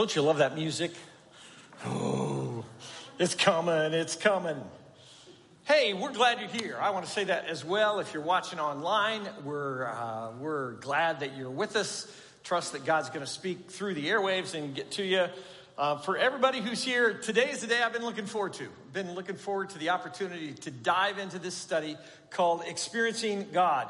Don't you love that music? Oh, it's coming, it's coming. Hey, we're glad you're here. I want to say that as well. If you're watching online, we're, uh, we're glad that you're with us. Trust that God's going to speak through the airwaves and get to you. Uh, for everybody who's here, today is the day I've been looking forward to. Been looking forward to the opportunity to dive into this study called Experiencing God.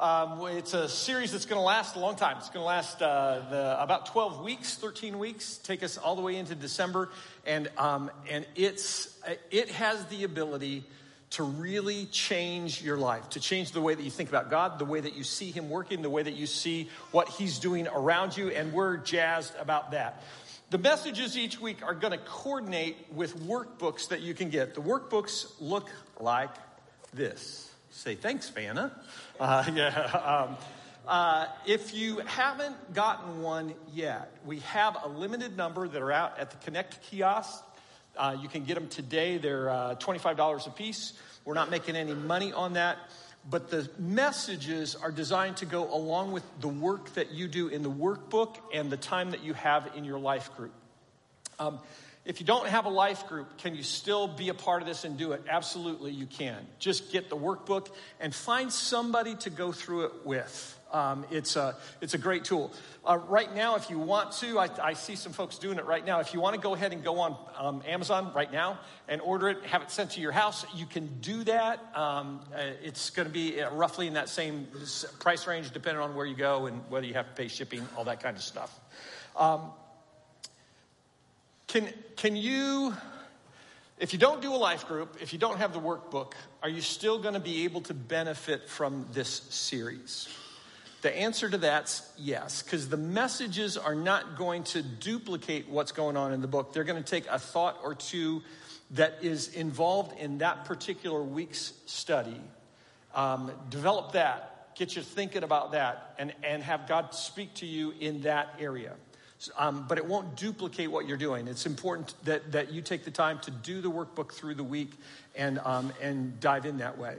Um, it's a series that's going to last a long time. It's going to last uh, the, about 12 weeks, 13 weeks, take us all the way into December. And, um, and it's, it has the ability to really change your life, to change the way that you think about God, the way that you see Him working, the way that you see what He's doing around you. And we're jazzed about that. The messages each week are going to coordinate with workbooks that you can get. The workbooks look like this. Say thanks, Vanna. Uh, yeah. Um, uh, if you haven't gotten one yet, we have a limited number that are out at the Connect kiosk. Uh, you can get them today. They're uh, $25 a piece. We're not making any money on that. But the messages are designed to go along with the work that you do in the workbook and the time that you have in your life group. Um, if you don't have a life group, can you still be a part of this and do it? Absolutely, you can. Just get the workbook and find somebody to go through it with. Um, it's, a, it's a great tool. Uh, right now, if you want to, I, I, see some folks doing it right now. If you want to go ahead and go on um, Amazon right now and order it, have it sent to your house, you can do that. Um, uh, it's going to be uh, roughly in that same price range, depending on where you go and whether you have to pay shipping, all that kind of stuff. Um, can, can you, if you don't do a life group, if you don't have the workbook, are you still going to be able to benefit from this series? The answer to that's yes, because the messages are not going to duplicate what's going on in the book. They're going to take a thought or two that is involved in that particular week's study, um, develop that, get you thinking about that, and, and have God speak to you in that area. Um, but it won't duplicate what you're doing. It's important that, that you take the time to do the workbook through the week and, um, and dive in that way.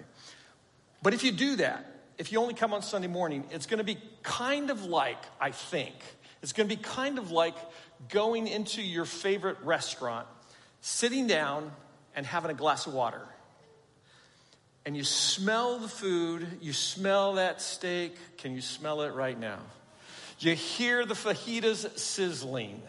But if you do that, if you only come on Sunday morning, it's going to be kind of like, I think, it's going to be kind of like going into your favorite restaurant, sitting down, and having a glass of water. And you smell the food, you smell that steak. Can you smell it right now? You hear the fajitas sizzling,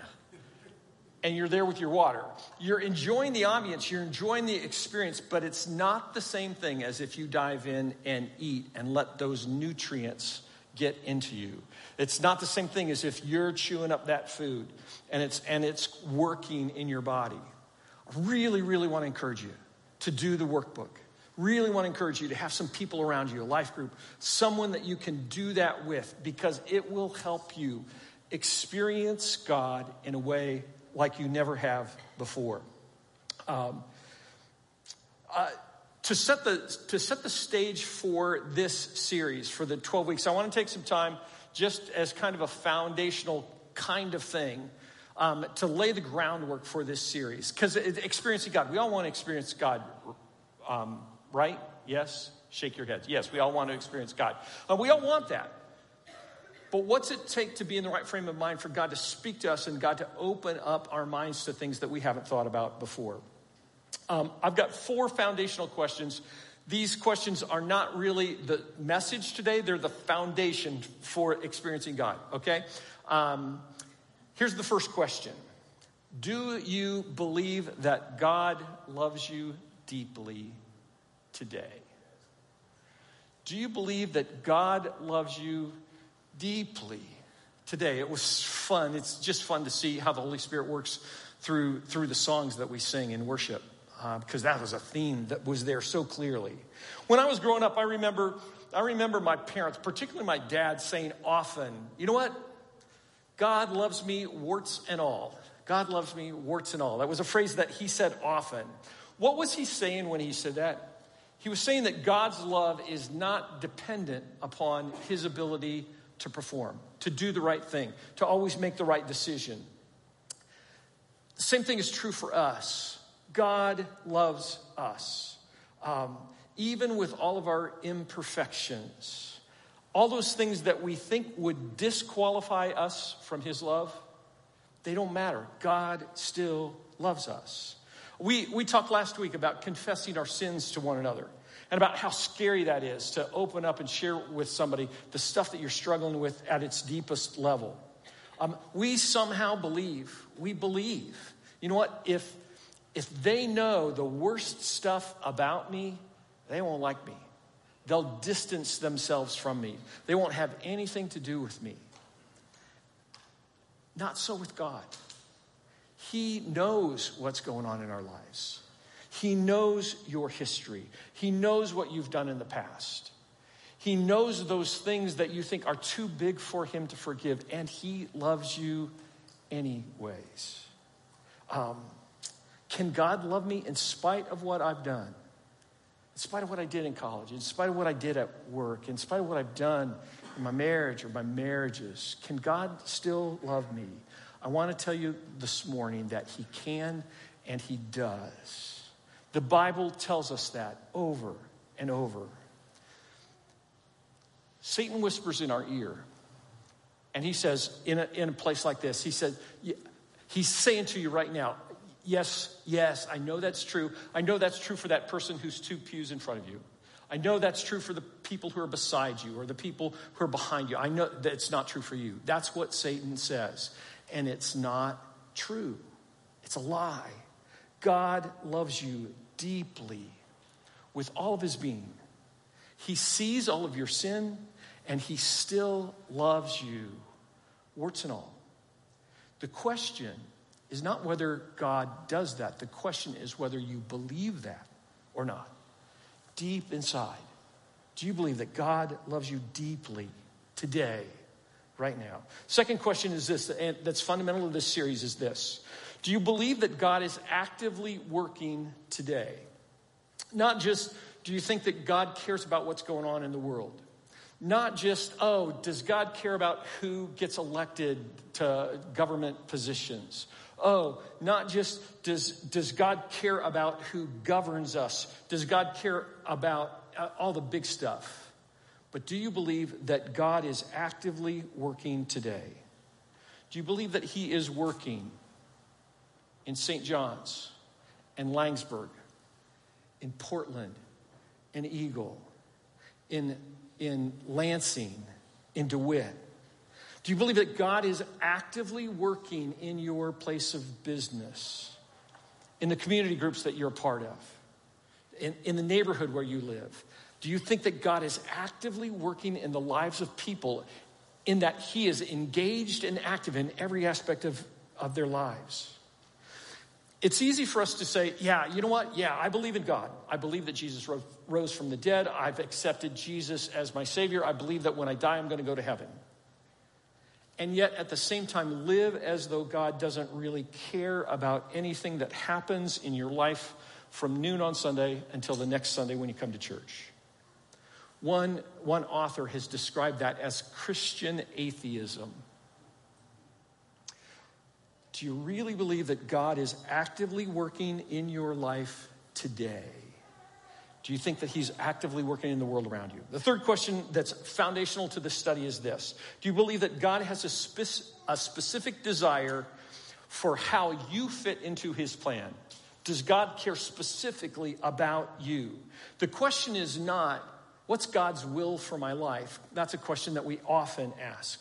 and you're there with your water. You're enjoying the ambience, you're enjoying the experience, but it's not the same thing as if you dive in and eat and let those nutrients get into you. It's not the same thing as if you're chewing up that food and it's and it's working in your body. I really, really want to encourage you to do the workbook really want to encourage you to have some people around you, a life group, someone that you can do that with, because it will help you experience God in a way like you never have before. Um, uh, to set the to set the stage for this series for the 12 weeks, I want to take some time just as kind of a foundational kind of thing um, to lay the groundwork for this series. Because experiencing God, we all want to experience God um, right? Yes? Shake your heads. Yes, we all want to experience God. Uh, we all want that. But what's it take to be in the right frame of mind for God to speak to us and God to open up our minds to things that we haven't thought about before? Um, I've got four foundational questions. These questions are not really the message today, they're the foundation for experiencing God, okay? Um, here's the first question Do you believe that God loves you deeply today? Do you believe that God loves you deeply today? It was fun. It's just fun to see how the Holy Spirit works through, through the songs that we sing in worship, uh, because that was a theme that was there so clearly. When I was growing up, I remember, I remember my parents, particularly my dad, saying often, you know what? God loves me, warts and all. God loves me, warts and all. That was a phrase that he said often. What was he saying when he said that? He was saying that God's love is not dependent upon his ability to perform, to do the right thing, to always make the right decision. The same thing is true for us. God loves us, um, even with all of our imperfections. All those things that we think would disqualify us from his love, They don't matter. God still loves us. We, we talked last week about confessing our sins to one another and about how scary that is to open up and share with somebody the stuff that you're struggling with at its deepest level. Um, we somehow believe, we believe, you know what? If, if they know the worst stuff about me, they won't like me. They'll distance themselves from me. They won't have anything to do with me. Not so with God. He knows what's going on in our lives. He knows your history. He knows what you've done in the past. He knows those things that you think are too big for Him to forgive, and He loves you anyways. Um, can God love me in spite of what I've done? In spite of what I did in college, in spite of what I did at work, in spite of what I've done in my marriage or my marriages, can God still love me? I want to tell you this morning that He can and He does. The Bible tells us that over and over. Satan whispers in our ear, and he says, in a, in a place like this, he said, He's saying to you right now, Yes, yes, I know that's true. I know that's true for that person who's two pews in front of you. I know that's true for the people who are beside you or the people who are behind you. I know that it's not true for you. That's what Satan says. And it's not true, it's a lie. God loves you deeply with all of his being. He sees all of your sin and he still loves you, warts and all. The question is not whether God does that, the question is whether you believe that or not. Deep inside, do you believe that God loves you deeply today, right now? Second question is this, that's fundamental to this series is this do you believe that God is actively working today? Not just, do you think that God cares about what's going on in the world? Not just, oh, does God care about who gets elected to government positions? Oh, not just does, does God care about who governs us? Does God care about uh, all the big stuff? But do you believe that God is actively working today? Do you believe that He is working in St. John's and Laingsburg, in Portland, in Eagle, in, in Lansing, in DeWitt? Do you believe that God is actively working in your place of business, in the community groups that you're a part of, in, in the neighborhood where you live? Do you think that God is actively working in the lives of people in that He is engaged and active in every aspect of, of their lives? It's easy for us to say, yeah, you know what? Yeah, I believe in God. I believe that Jesus rose from the dead. I've accepted Jesus as my Savior. I believe that when I die, I'm going to go to heaven. And yet, at the same time, live as though God doesn't really care about anything that happens in your life from noon on Sunday until the next Sunday when you come to church. One, one author has described that as Christian atheism. Do you really believe that God is actively working in your life today? Do you think that He's actively working in the world around you? The third question that's foundational to this study is this Do you believe that God has a, a specific desire for how you fit into His plan? Does God care specifically about you? The question is not, What's God's will for my life? That's a question that we often ask.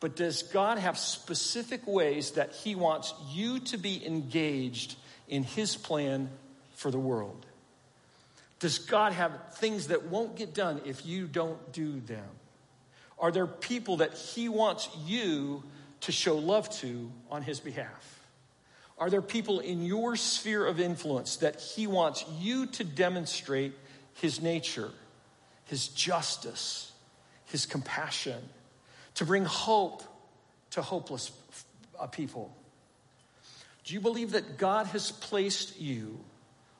But does God have specific ways that He wants you to be engaged in His plan for the world? Does God have things that won't get done if you don't do them? Are there people that He wants you to show love to on His behalf? Are there people in your sphere of influence that He wants you to demonstrate His nature, His justice, His compassion? to bring hope to hopeless uh, people. Do you believe that God has placed you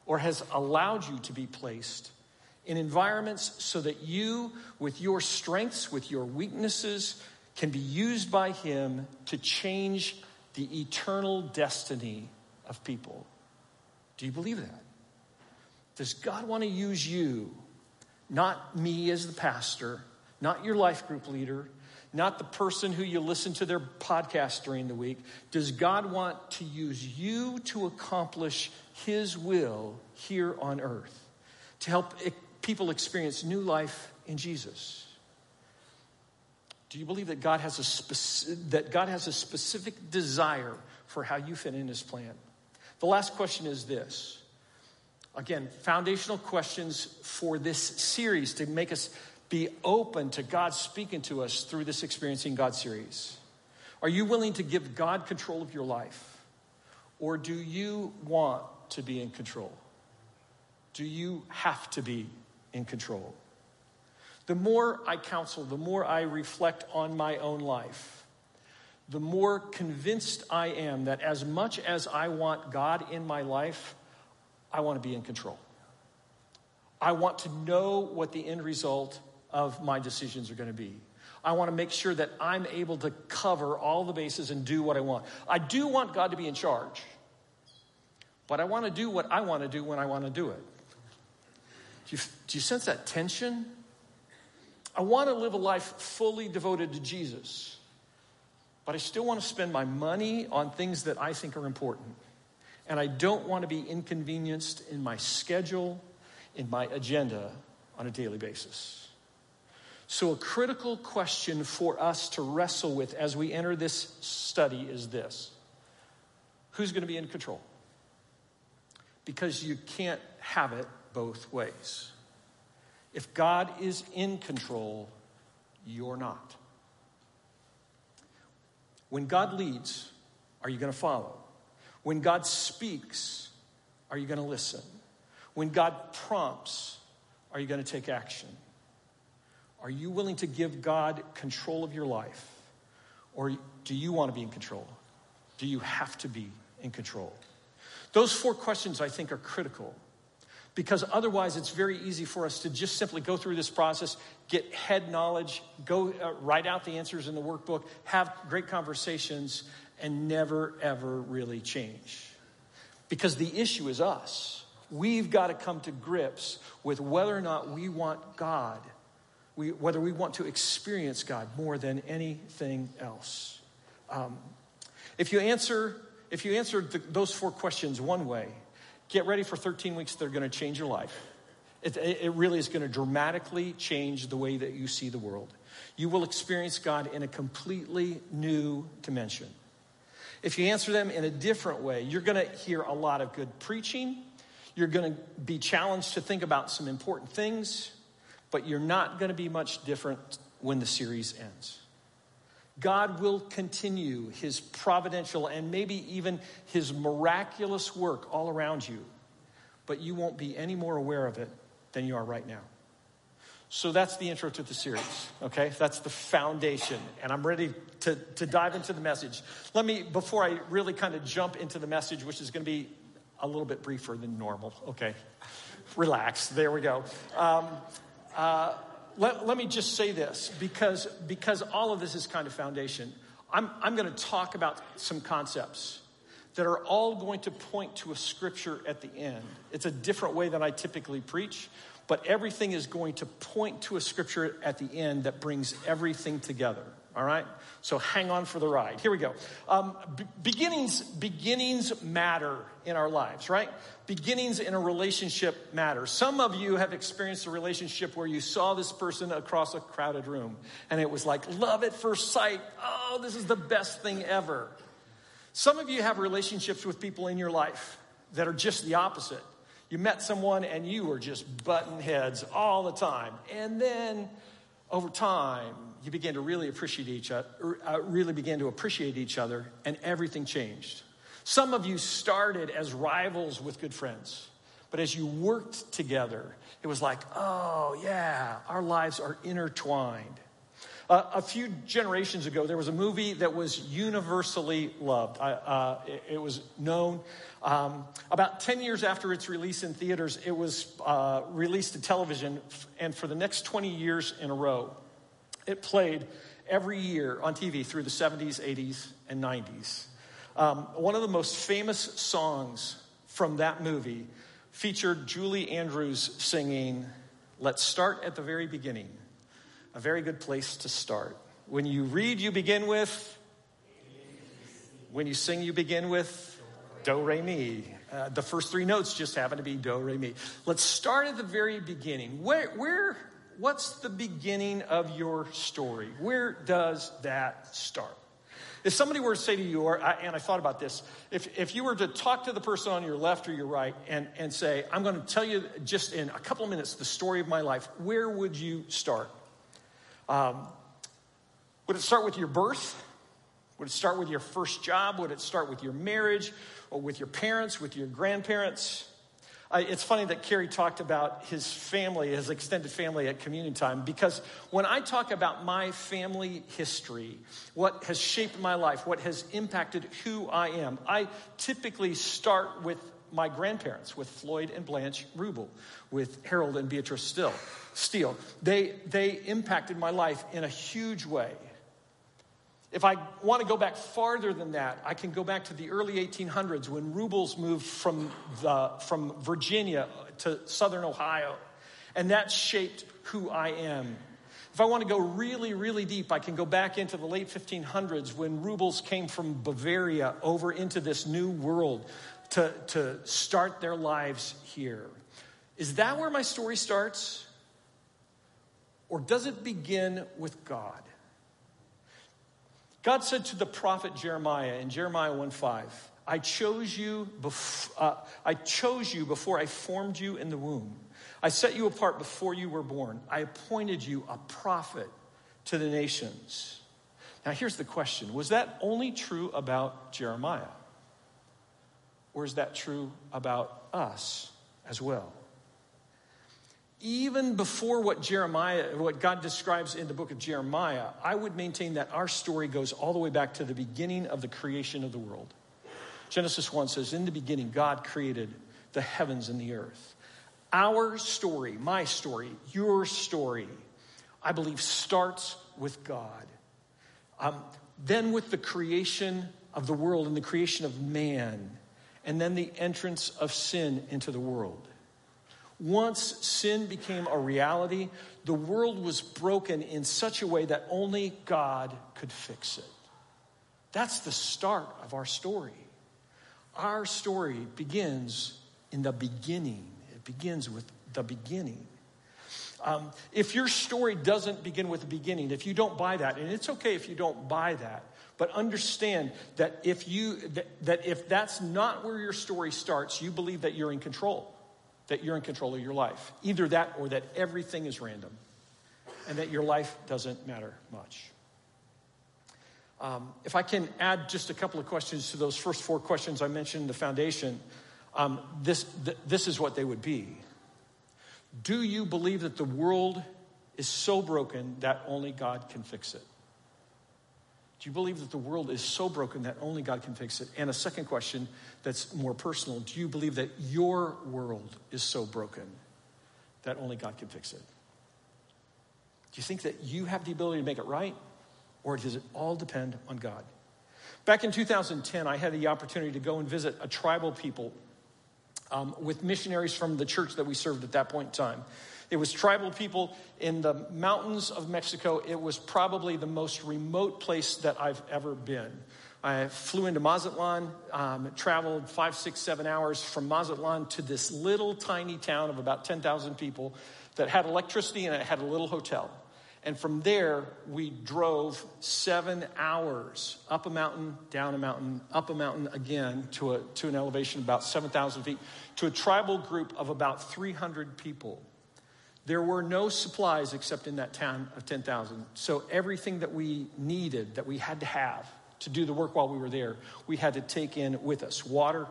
or has allowed you to be placed in environments so that you, with your strengths, with your weaknesses, can be used by Him to change the eternal destiny of people? Do you believe that? Does God want to use you, not me as the pastor, not your life group leader, not the person who you listen to their podcast during the week. Does God want to use you to accomplish His will here on earth, to help people experience new life in Jesus? Do you believe that God has a speci- that God has a specific desire for how you fit in His plan? The last question is this. Again, foundational questions for this series to make us be open to God speaking to us through this Experiencing God series? Are you willing to give God control of your life? Or do you want to be in control? Do you have to be in control? The more I counsel, the more I reflect on my own life, the more convinced I am that as much as I want God in my life, I want to be in control. I want to know what the end result of my decisions are going to be. I want to make sure that I'm able to cover all the bases and do what I want. I do want God to be in charge, but I want to do what I want to do when I want to do it. Do you, do you sense that tension? I want to live a life fully devoted to Jesus, but I still want to spend my money on things that I think are important. And I don't want to be inconvenienced in my schedule, in my agenda on a daily basis. So, a critical question for us to wrestle with as we enter this study is this Who's going to be in control? Because you can't have it both ways. If God is in control, you're not. When God leads, are you going to follow? When God speaks, are you going to listen? When God prompts, are you going to take action? Are you willing to give God control of your life? Or do you want to be in control? Do you have to be in control? Those four questions I think are critical because otherwise it's very easy for us to just simply go through this process, get head knowledge, go uh, write out the answers in the workbook, have great conversations, and never ever really change. Because the issue is us. We've got to come to grips with whether or not we want God we, whether we want to experience God more than anything else. Um, if you answer, if you answer the, those four questions one way, get ready for 13 weeks that are going to change your life. It, it really is going to dramatically change the way that you see the world. You will experience God in a completely new dimension. If you answer them in a different way, you're going to hear a lot of good preaching. You're going to be challenged to think about some important things but you're not going to be much different when the series ends. God will continue his providential and maybe even his miraculous work all around you, but you won't be any more aware of it than you are right now. So that's the intro to the series, okay? That's the foundation. And I'm ready to, to dive into the message. Let me, before I really kind of jump into the message, which is going to be a little bit briefer than normal, okay? Relax. There we go. Um, uh, let, let me just say this because, because all of this is kind of foundation. I'm, I'm going to talk about some concepts that are all going to point to a scripture at the end. It's a different way than I typically preach, but everything is going to point to a scripture at the end that brings everything together. All right? So hang on for the ride. Here we go. Um, be- beginnings, beginnings matter in our lives, right? Beginnings in a relationship matter. Some of you have experienced a relationship where you saw this person across a crowded room and it was like love at first sight. Oh, this is the best thing ever. Some of you have relationships with people in your life that are just the opposite. You met someone and you were just button heads all the time. And then over time, you began to really appreciate each other, uh, really began to appreciate each other, and everything changed. Some of you started as rivals with good friends, but as you worked together, it was like, oh, yeah, our lives are intertwined. Uh, a few generations ago, there was a movie that was universally loved. Uh, it, it, was known. Um, about 10 years after its release in theaters, it was uh, released to television, and for the next 20 years in a row, it played every year on TV through the 70s, 80s, and 90s. Um, one of the most famous songs from that movie featured Julie Andrews singing, Let's Start at the Very Beginning. A very good place to start. When you read, you begin with. When you sing, you begin with do, re, mi. Uh, the first three notes just happen to be do, re, mi. Let's start at the very beginning. Where, where, what's the beginning of your story? Where does that start? If somebody were to say to you, or, and I thought about this, if, if you were to talk to the person on your left or your right and, and say, I'm going to tell you just in a couple of minutes the story of my life, where would you start? Um, would it start with your birth? Would it start with your first job? Would it start with your marriage or with your parents, with your grandparents? It's funny that Kerry talked about his family, his extended family at communion time, because when I talk about my family history, what has shaped my life, what has impacted who I am, I typically start with my grandparents, with Floyd and Blanche Rubel, with Harold and Beatrice Still, Steele. They, they impacted my life in a huge way. If I want to go back farther than that, I can go back to the early 1800s when Rubels moved from, the, from Virginia to southern Ohio. And that shaped who I am. If I want to go really, really deep, I can go back into the late 1500s when Rubels came from Bavaria over into this new world to, to start their lives here. Is that where my story starts? Or does it begin with God? God said to the prophet Jeremiah in Jeremiah 1:5, I chose you bef- uh, I chose you before I formed you in the womb. I set you apart before you were born. I appointed you a prophet to the nations. Now here's the question. Was that only true about Jeremiah? Or is that true about us as well? even before what Jeremiah, what God describes in the book of Jeremiah, I would maintain that our story goes all the way back to the beginning of the creation of the world. Genesis 1 says, In the beginning, God created the heavens and the earth. Our story, my story, your story, I believe starts with God. Um, then with the creation of the world and the creation of man, and then the entrance of sin into the world. Once sin became a reality, the world was broken in such a way that only God could fix it. That's the start of our story. Our story begins in the beginning, it begins with the beginning. Um, if your story doesn't begin with the beginning, if you don't buy that, and it's okay if you don't buy that, but understand that if you that, that if that's not where your story starts, you believe that you're in control that you're in control of your life. Either that or that everything is random and that your life doesn't matter much. Um, if I can add just a couple of questions to those first four questions I mentioned in the foundation, um, this, th- this is what they would be. Do you believe that the world is so broken that only God can fix it? Do you believe that the world is so broken that only God can fix it? And a second question that's more personal Do you believe that your world is so broken that only God can fix it? Do you think that you have the ability to make it right? Or does it all depend on God? Back in 2010, I had the opportunity to go and visit a tribal people um, with missionaries from the church that we served at that point in time. It was tribal people in the mountains of Mexico. It was probably the most remote place that I've ever been. I flew into Mazatlan, um, traveled five, six, seven hours from Mazatlan to this little tiny town of about 10,000 people that had electricity and it had a little hotel. And from there, we drove seven hours up a mountain, down a mountain, up a mountain again to, a, to an elevation about 7,000 feet to a tribal group of about 300 people. There were no supplies except in that town of 10,000. So everything that we needed, that we had to have to do the work while we were there, we had to take in with us water,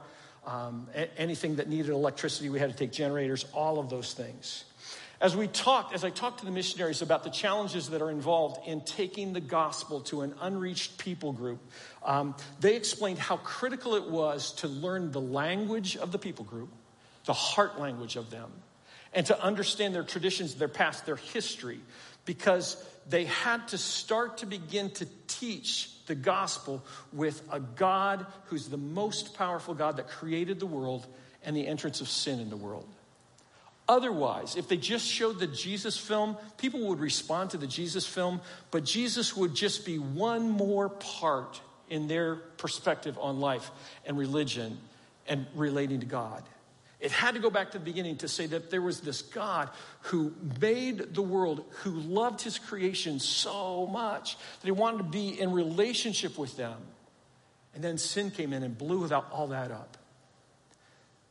um, anything that needed electricity, we had to take generators, all of those things. As we talked, as I talked to the missionaries about the challenges that are involved in taking the gospel to an unreached people group, um, they explained how critical it was to learn the language of the people group, the heart language of them, and to understand their traditions, their past, their history, because they had to start to begin to teach the gospel with a God who's the most powerful God that created the world and the entrance of sin in the world. Otherwise, if they just showed the Jesus film, people would respond to the Jesus film, but Jesus would just be one more part in their perspective on life and religion and relating to God. It had to go back to the beginning to say that there was this God who made the world, who loved his creation so much that he wanted to be in relationship with them. And then sin came in and blew all that up.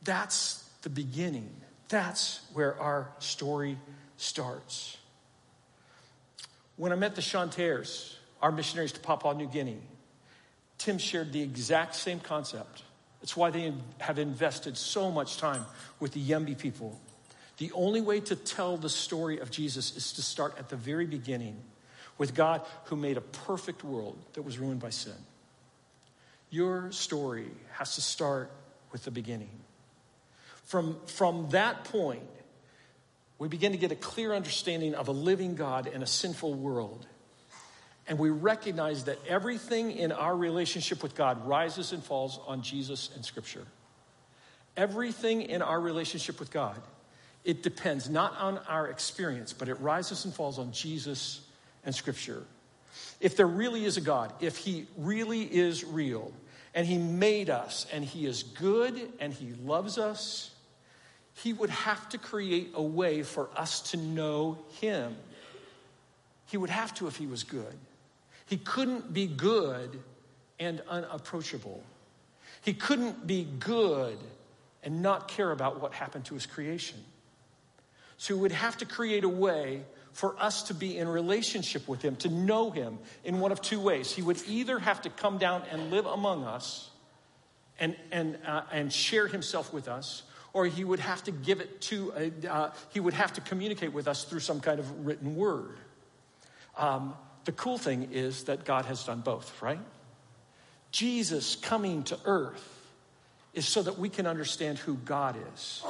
That's the beginning. That's where our story starts. When I met the Chantaires, our missionaries to Papua New Guinea, Tim shared the exact same concept. It's why they have invested so much time with the Yembi people. The only way to tell the story of Jesus is to start at the very beginning with God who made a perfect world that was ruined by sin. Your story has to start with the beginning. From, from that point, we begin to get a clear understanding of a living God in a sinful world and we recognize that everything in our relationship with God rises and falls on Jesus and Scripture. Everything in our relationship with God, it depends not on our experience, but it rises and falls on Jesus and Scripture. If there really is a God, if He really is real, and He made us, and He is good, and He loves us, He would have to create a way for us to know Him. He would have to if He was good. He couldn't be good and unapproachable. He couldn't be good and not care about what happened to his creation. So he would have to create a way for us to be in relationship with him, to know him in one of two ways. He would either have to come down and live among us and, and, uh, and share himself with us, or he would have to give it to, a, uh, he would have to communicate with us through some kind of written word. Um, the cool thing is that God has done both, right? Jesus coming to earth is so that we can understand who God is.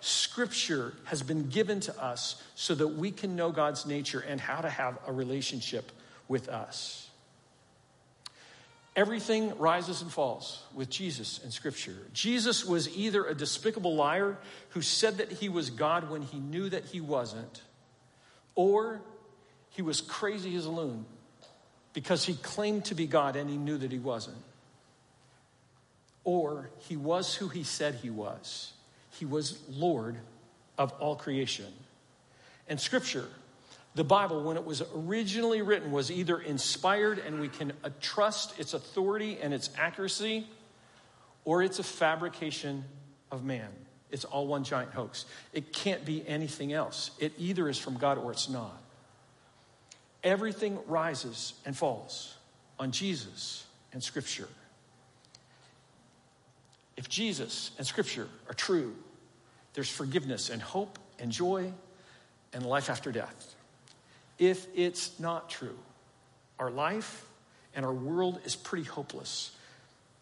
Scripture has been given to us so that we can know God's nature and how to have a relationship with us. Everything rises and falls with Jesus in Scripture. Jesus was either a despicable liar who said that he was God when he knew that he wasn't, or he was crazy as a loon because he claimed to be God and he knew that he wasn't. Or he was who he said he was. He was Lord of all creation. And scripture, the Bible, when it was originally written, was either inspired and we can uh, trust its authority and its accuracy, or it's a fabrication of man. It's all one giant hoax. It can't be anything else. It either is from God or it's not. Everything rises and falls on Jesus and Scripture. If Jesus and Scripture are true, there's forgiveness and hope and joy and life after death. If it's not true, our life and our world is pretty hopeless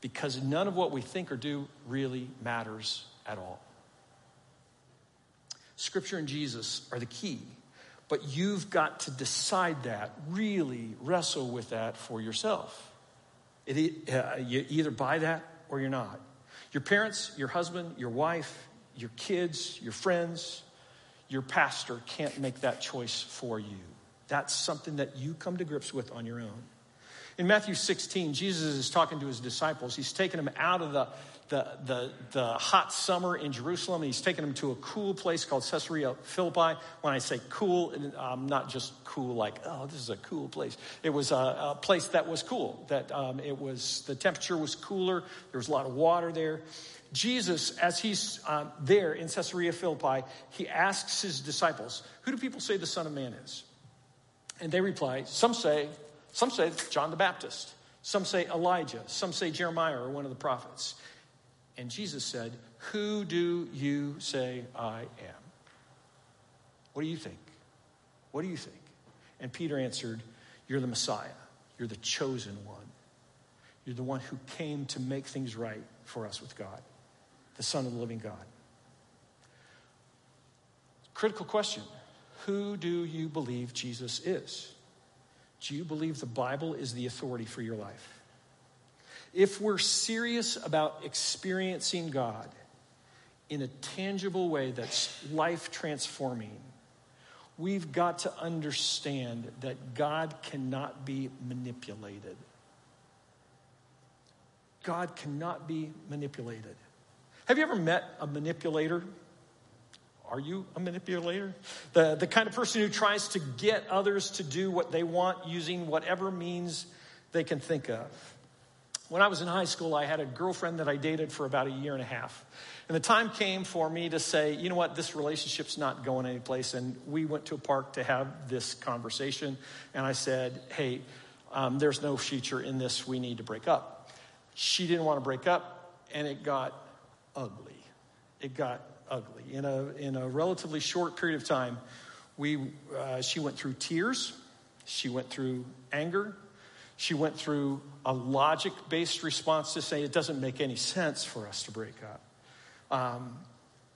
because none of what we think or do really matters at all. Scripture and Jesus are the key but you've got to decide that, really wrestle with that for yourself. It, uh, you either buy that or you're not. Your parents, your husband, your wife, your kids, your friends, your pastor can't make that choice for you. That's something that you come to grips with on your own. In Matthew 16, Jesus is talking to his disciples. He's taken them out of the the, the, the hot summer in Jerusalem. He's taken them to a cool place called Caesarea Philippi. When I say cool, um, not just cool like, oh, this is a cool place. It was a, a place that was cool, that um, it was, the temperature was cooler. There was a lot of water there. Jesus, as he's um, there in Caesarea Philippi, he asks his disciples, Who do people say the Son of Man is? And they reply, Some say, some say John the Baptist. Some say Elijah. Some say Jeremiah or one of the prophets. And Jesus said, Who do you say I am? What do you think? What do you think? And Peter answered, You're the Messiah. You're the chosen one. You're the one who came to make things right for us with God, the Son of the living God. Critical question Who do you believe Jesus is? Do you believe the Bible is the authority for your life? If we're serious about experiencing God, in a tangible way that's life transforming, we've got to understand that God cannot be manipulated. God cannot be manipulated. Have you ever met a manipulator? Are you a manipulator? The, the kind of person who tries to get others to do what they want using whatever means they can think of. When I was in high school, I had a girlfriend that I dated for about a year and a half. And the time came for me to say, you know what, this relationship's not going anyplace. And we went to a park to have this conversation. And I said, hey, um, there's no future in this. We need to break up. She didn't want to break up, and it got ugly. It got ugly. In a, in a relatively short period of time, we, uh, she went through tears, she went through anger, she went through a logic based response to say it doesn't make any sense for us to break up. Um,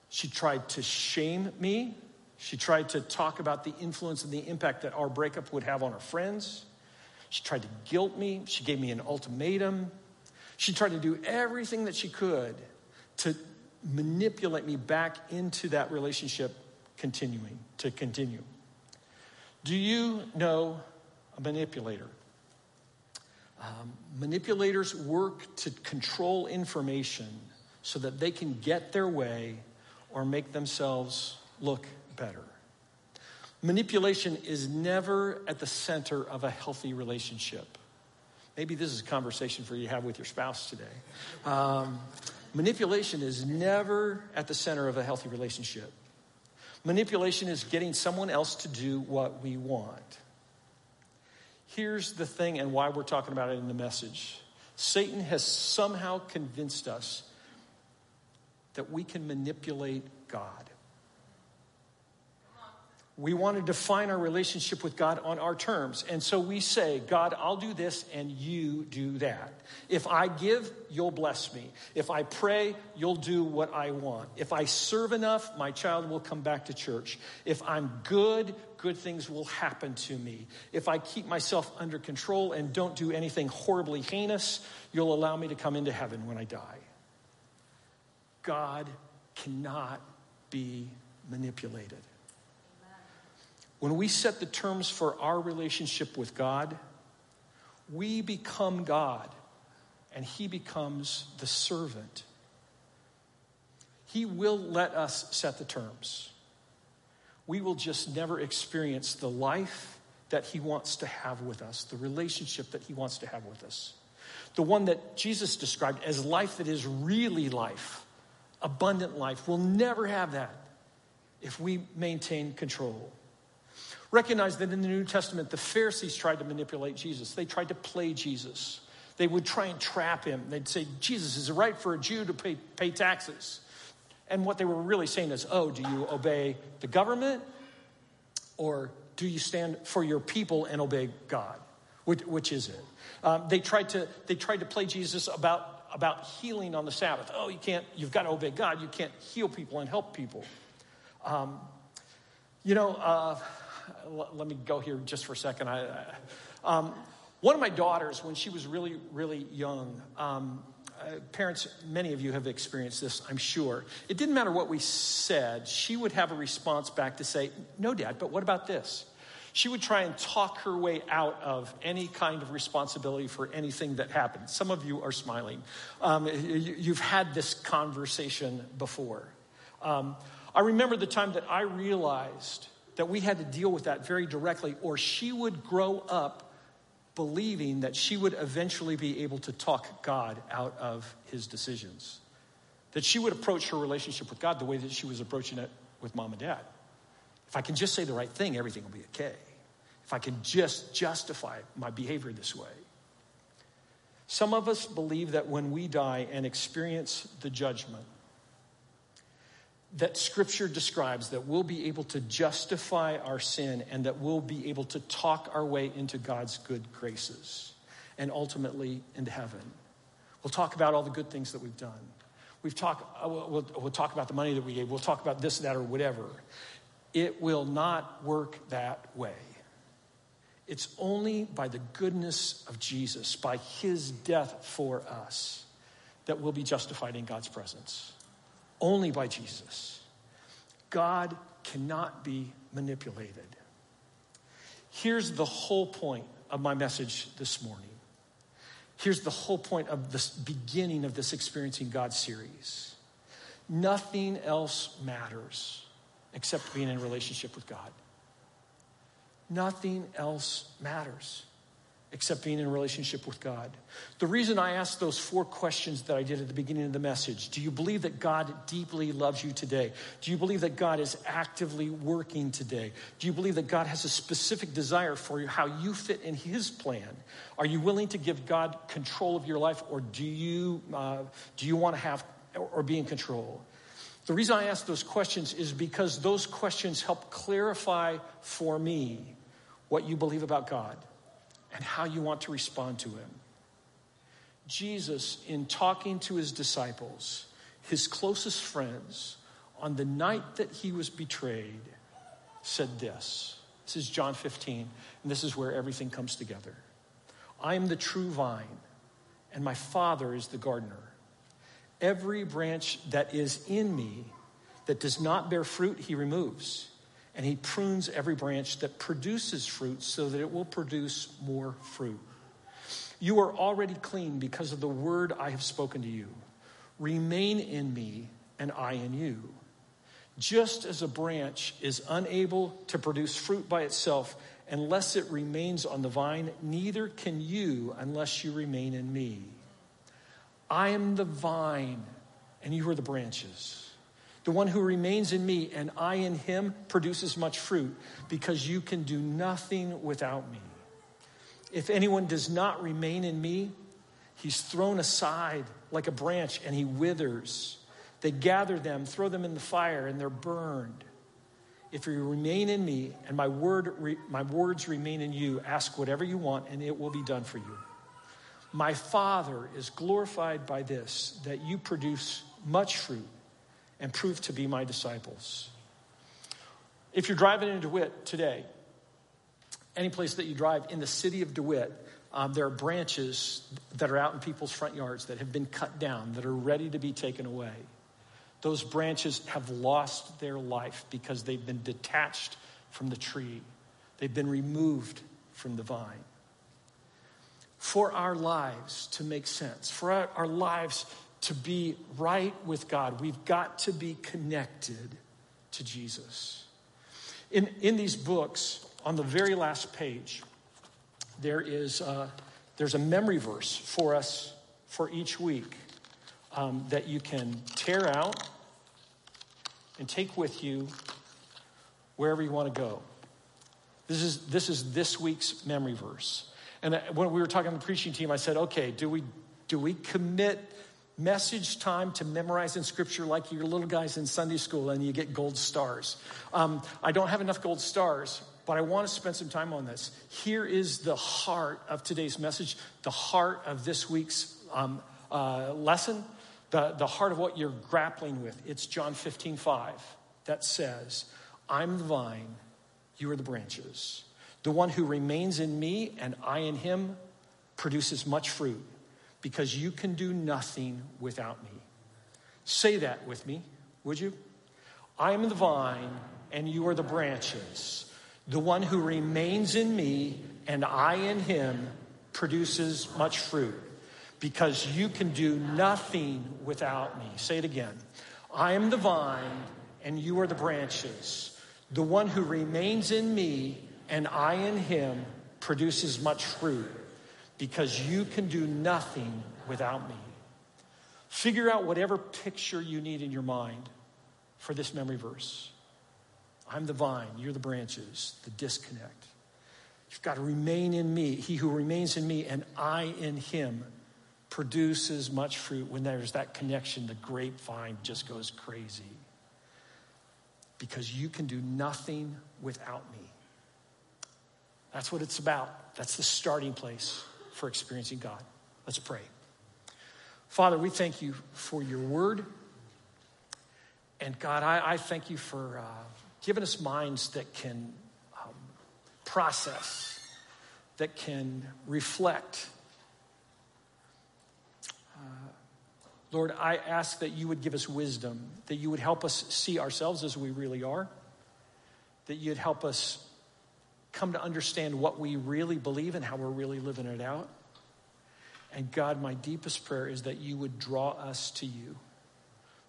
she tried to shame me. She tried to talk about the influence and the impact that our breakup would have on her friends. She tried to guilt me. She gave me an ultimatum. She tried to do everything that she could to manipulate me back into that relationship continuing, to continue. Do you know a manipulator? Um, manipulators work to control information so that they can get their way or make themselves look better. Manipulation is never at the center of a healthy relationship. Maybe this is a conversation for you to have with your spouse today. Um, manipulation is never at the center of a healthy relationship. Manipulation is getting someone else to do what we want. Here's the thing and why we're talking about it in the message Satan has somehow convinced us that we can manipulate God. We want to define our relationship with God on our terms. And so we say, God, I'll do this and you do that. If I give, you'll bless me. If I pray, you'll do what I want. If I serve enough, my child will come back to church. If I'm good, good things will happen to me. If I keep myself under control and don't do anything horribly heinous, you'll allow me to come into heaven when I die. God cannot be manipulated. When we set the terms for our relationship with God, we become God and He becomes the servant. He will let us set the terms. We will just never experience the life that He wants to have with us, the relationship that He wants to have with us. The one that Jesus described as life that is really life, abundant life. We'll never have that if we maintain control. Recognize that in the New Testament, the Pharisees tried to manipulate Jesus. They tried to play Jesus. They would try and trap him. They'd say, Jesus, is it right for a Jew to pay, pay taxes? And what they were really saying is, oh, do you obey the government or do you stand for your people and obey God? Which, which is it? Um, they, tried to, they tried to play Jesus about, about healing on the Sabbath. Oh, you can't, you've got to obey God. You can't heal people and help people. Um, you know, uh, let me go here just for a second. I, um, one of my daughters, when she was really, really young, um, uh, parents, many of you have experienced this, I'm sure. It didn't matter what we said, she would have a response back to say, No, Dad, but what about this? She would try and talk her way out of any kind of responsibility for anything that happened. Some of you are smiling. Um, you, have had this conversation before. Um, I remember the time that I realized that we had to deal with that very directly, or she would grow up believing that she would eventually be able to talk God out of his decisions. That she would approach her relationship with God the way that she was approaching it with mom and dad. If I can just say the right thing, everything will be okay. If I can just justify my behavior this way. Some of us believe that when we die and experience the judgment, that scripture describes that we'll be able to justify our sin and that we'll be able to talk our way into God's good graces and ultimately into heaven. We'll talk about all the good things that we've done. We've talked, uh, we'll, we'll talk about the money that we gave. We'll talk about this, that, or whatever. It will not work that way. It's only by the goodness of Jesus, by his death for us, that we'll be justified in God's presence. Only by Jesus. God cannot be manipulated. Here's the whole point of my message this morning. Here's the whole point of this beginning of this Experiencing God series. Nothing else matters except being in relationship with God. Nothing else matters except being in relationship with God. The reason I asked those four questions that I did at the beginning of the message do you believe that God deeply loves you today? Do you believe that God is actively working today? Do you believe that God has a specific desire for you, how you fit in His plan? Are you willing to give God control of your life, or do you, uh, do you want to have or be in control? The reason I ask those questions is because those questions help clarify for me what you believe about God and how you want to respond to Him. Jesus, in talking to His disciples, his closest friends, on the night that he was betrayed, said this. This is John 15, and this is where everything comes together. I am the true vine, and my Father is the gardener. Every branch that is in me that does not bear fruit, he removes. And he prunes every branch that produces fruit so that it will produce more fruit. You are already clean because of the word I have spoken to you. Remain in me, and I in you. Just as a branch is unable to produce fruit by itself unless it remains on the vine, neither can you unless you remain in me. I am the vine, and you are the branches. The one who remains in me and I in him produces much fruit because you can do nothing without me. If anyone does not remain in me, he's thrown aside like a branch and he withers. They gather them, throw them in the fire, and they're burned. If you remain in me and my, word, my words remain in you, ask whatever you want and it will be done for you. My Father is glorified by this, that you produce much fruit and prove to be my disciples. If you're driving into DeWitt today, any place that you drive in the city of DeWitt, um, there are branches that are out in people's front yards that have been cut down, that are ready to be taken away. Those branches have lost their life because they've been detached from the tree, they've been removed from the vine. For our lives to make sense, for our, our lives to be right with God, we've got to be connected to Jesus. In, in these books, on the very last page, there is uh, there's a memory verse for us for each week um, that you can tear out and take with you wherever you want to go. This is this is this week's memory verse. And uh, when we were talking to the preaching team, I said, "Okay, do we do we commit message time to memorize in scripture like your little guys in Sunday school and you get gold stars. Um, I don't have enough gold stars, but I want to spend some time on this. Here is the heart of today's message, the heart of this week's um, uh, lesson, the, the heart of what you're grappling with. It's John 15, 5 that says, I'm the vine, you are the branches. The one who remains in me and I in him produces much fruit because you can do nothing without me. Say that with me, would you? I am the vine, and you are the branches. The one who remains in me and I in him produces much fruit because you can do nothing without me. Say it again. I am the vine, and you are the branches. The one who remains in me and I in him produces much fruit because you can do nothing without me. Figure out whatever picture you need in your mind for this memory verse. I'm the vine, you're the branches, the disconnect. You've got to remain in me. He who remains in me and I in him produces much fruit. When there's that connection, the grapevine just goes crazy. Because you can do nothing without me. That's what it's about. That's the starting place for experiencing God. Let's pray. Father, we thank you for your word. And God, I, I thank you for uh, giving us minds that can um, process, that can reflect, uh, Lord, I ask that you would give us wisdom, that you would help us see ourselves as we really are, that you'd help us come to understand what we really believe and how we're really living it out. And God, my deepest prayer is that you would draw us to you,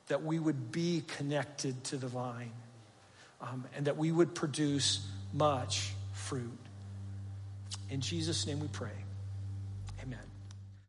that we would be connected to the vine, um, and that we would produce much fruit. In Jesus' name we pray.